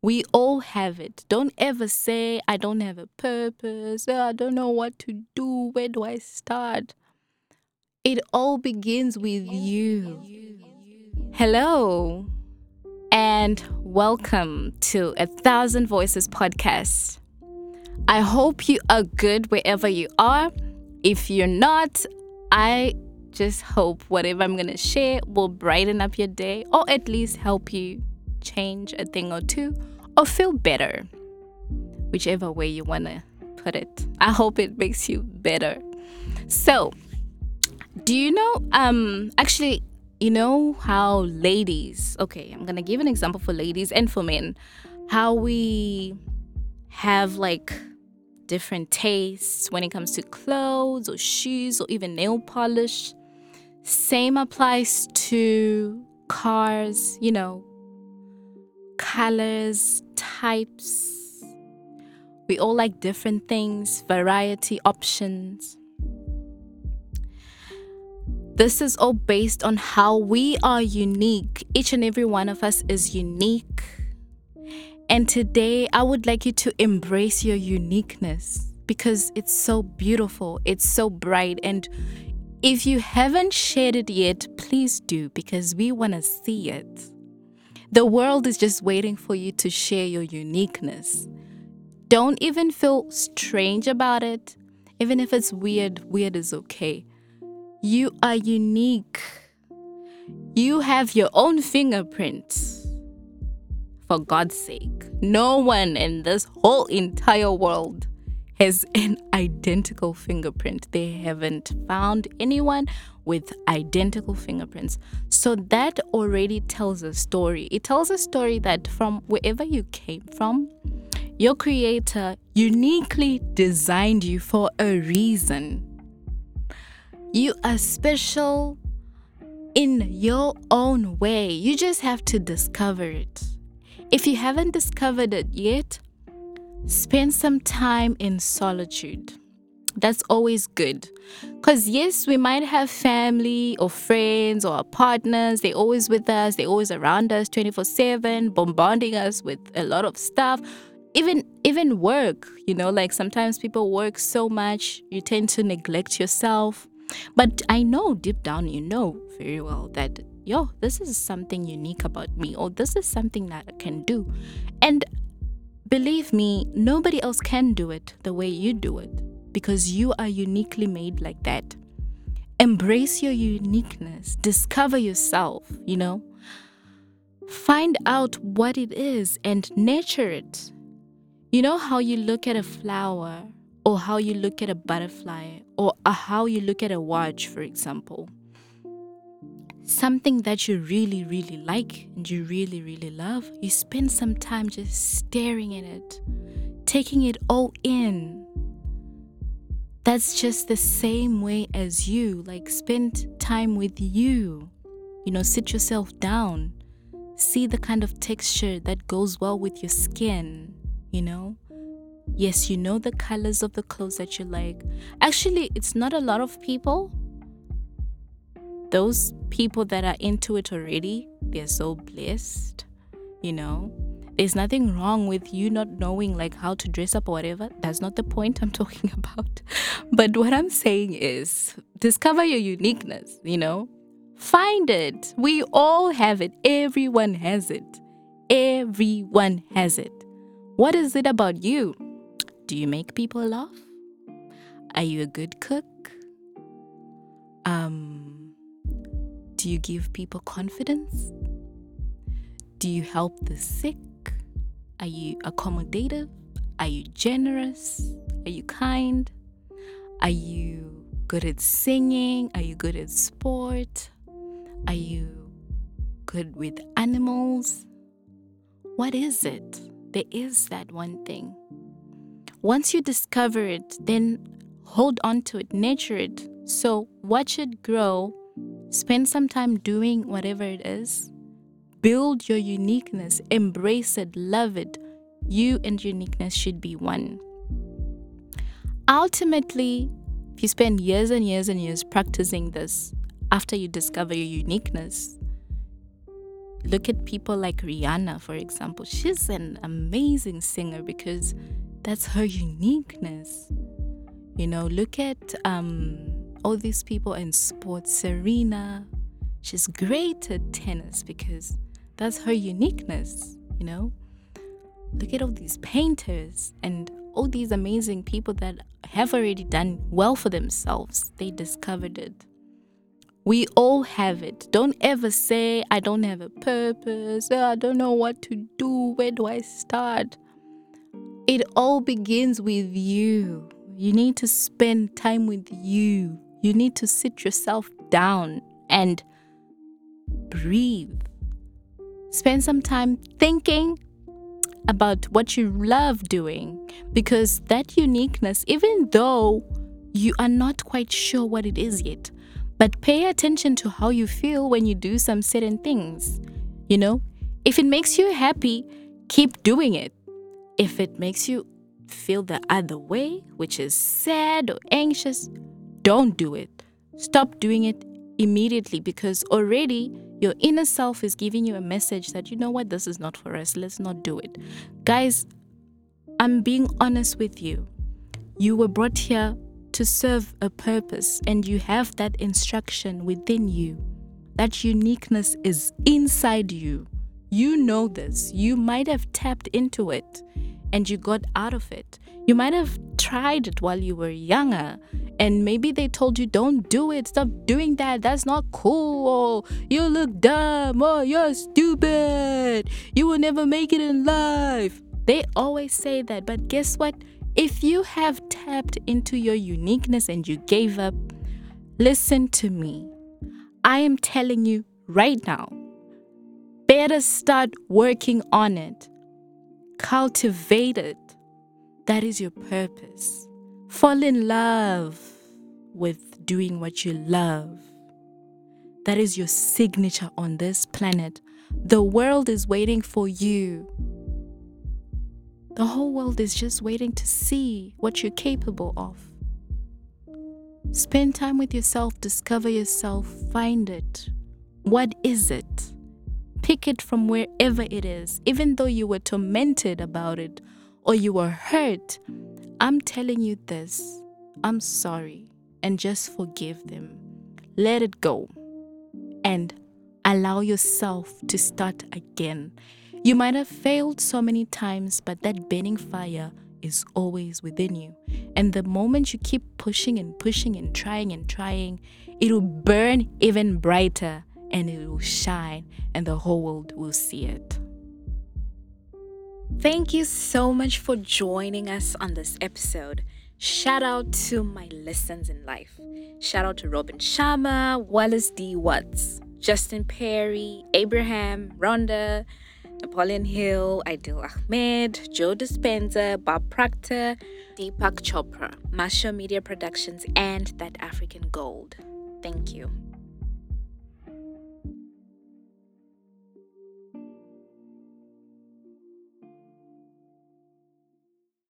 We all have it. Don't ever say, I don't have a purpose. "Oh, I don't know what to do. Where do I start? It all begins with you. Hello, and welcome to A Thousand Voices podcast. I hope you are good wherever you are. If you're not, I just hope whatever I'm going to share will brighten up your day or at least help you change a thing or two or feel better, whichever way you want to put it. I hope it makes you better. So, do you know, um, actually, you know how ladies, okay, I'm going to give an example for ladies and for men, how we have like different tastes when it comes to clothes or shoes or even nail polish. Same applies to cars, you know, colors, types. We all like different things, variety, options. This is all based on how we are unique. Each and every one of us is unique. And today, I would like you to embrace your uniqueness because it's so beautiful, it's so bright. And if you haven't shared it yet, please do because we want to see it. The world is just waiting for you to share your uniqueness. Don't even feel strange about it. Even if it's weird, weird is okay. You are unique. You have your own fingerprint. For God's sake, no one in this whole entire world has an identical fingerprint. They haven't found anyone with identical fingerprints. So that already tells a story. It tells a story that from wherever you came from, your creator uniquely designed you for a reason. You are special in your own way. You just have to discover it. If you haven't discovered it yet, spend some time in solitude. That's always good. Because, yes, we might have family or friends or partners. They're always with us, they're always around us 24 7, bombarding us with a lot of stuff. Even even work, you know, like sometimes people work so much, you tend to neglect yourself. But I know deep down you know very well that yo, this is something unique about me, or this is something that I can do. And believe me, nobody else can do it the way you do it because you are uniquely made like that. Embrace your uniqueness, discover yourself, you know. Find out what it is and nurture it. You know how you look at a flower, or how you look at a butterfly, or how you look at a watch, for example. Something that you really, really like and you really, really love, you spend some time just staring at it, taking it all in. That's just the same way as you. Like, spend time with you. You know, sit yourself down. See the kind of texture that goes well with your skin, you know? Yes, you know the colors of the clothes that you like. Actually, it's not a lot of people. Those people that are into it already, they're so blessed, you know? There's nothing wrong with you not knowing like how to dress up or whatever. That's not the point I'm talking about. But what I'm saying is discover your uniqueness, you know? Find it. We all have it. Everyone has it. Everyone has it. What is it about you? Do you make people laugh? Are you a good cook? Um, do you give people confidence? Do you help the sick? Are you accommodative? Are you generous? Are you kind? Are you good at singing? Are you good at sport? Are you good with animals? What is it? There is that one thing. Once you discover it, then hold on to it, nurture it. So watch it grow, spend some time doing whatever it is, build your uniqueness, embrace it, love it. You and uniqueness should be one. Ultimately, if you spend years and years and years practicing this, after you discover your uniqueness, look at people like Rihanna, for example. She's an amazing singer because that's her uniqueness. You know, look at um, all these people in sports. Serena, she's great at tennis because that's her uniqueness, you know. Look at all these painters and all these amazing people that have already done well for themselves. They discovered it. We all have it. Don't ever say, I don't have a purpose. Oh, I don't know what to do. Where do I start? It all begins with you. You need to spend time with you. You need to sit yourself down and breathe. Spend some time thinking about what you love doing because that uniqueness, even though you are not quite sure what it is yet, but pay attention to how you feel when you do some certain things. You know, if it makes you happy, keep doing it. If it makes you feel the other way, which is sad or anxious, don't do it. Stop doing it immediately because already your inner self is giving you a message that, you know what, this is not for us. Let's not do it. Guys, I'm being honest with you. You were brought here to serve a purpose, and you have that instruction within you. That uniqueness is inside you. You know this. You might have tapped into it and you got out of it. You might have tried it while you were younger, and maybe they told you, Don't do it, stop doing that, that's not cool. Oh, you look dumb, oh, you're stupid, you will never make it in life. They always say that, but guess what? If you have tapped into your uniqueness and you gave up, listen to me. I am telling you right now, better start working on it. Cultivate it. That is your purpose. Fall in love with doing what you love. That is your signature on this planet. The world is waiting for you. The whole world is just waiting to see what you're capable of. Spend time with yourself, discover yourself, find it. What is it? Pick it from wherever it is, even though you were tormented about it or you were hurt. I'm telling you this I'm sorry, and just forgive them. Let it go and allow yourself to start again. You might have failed so many times, but that burning fire is always within you. And the moment you keep pushing and pushing and trying and trying, it will burn even brighter and it will shine, and the whole world will see it. Thank you so much for joining us on this episode. Shout out to my lessons in life. Shout out to Robin Sharma, Wallace D. Wattles, Justin Perry, Abraham, Rhonda, Napoleon Hill, Aidil Ahmed, Joe Dispenza, Bob Proctor, Deepak Chopra, Masha Media Productions, and That Africa Gold. Thank you.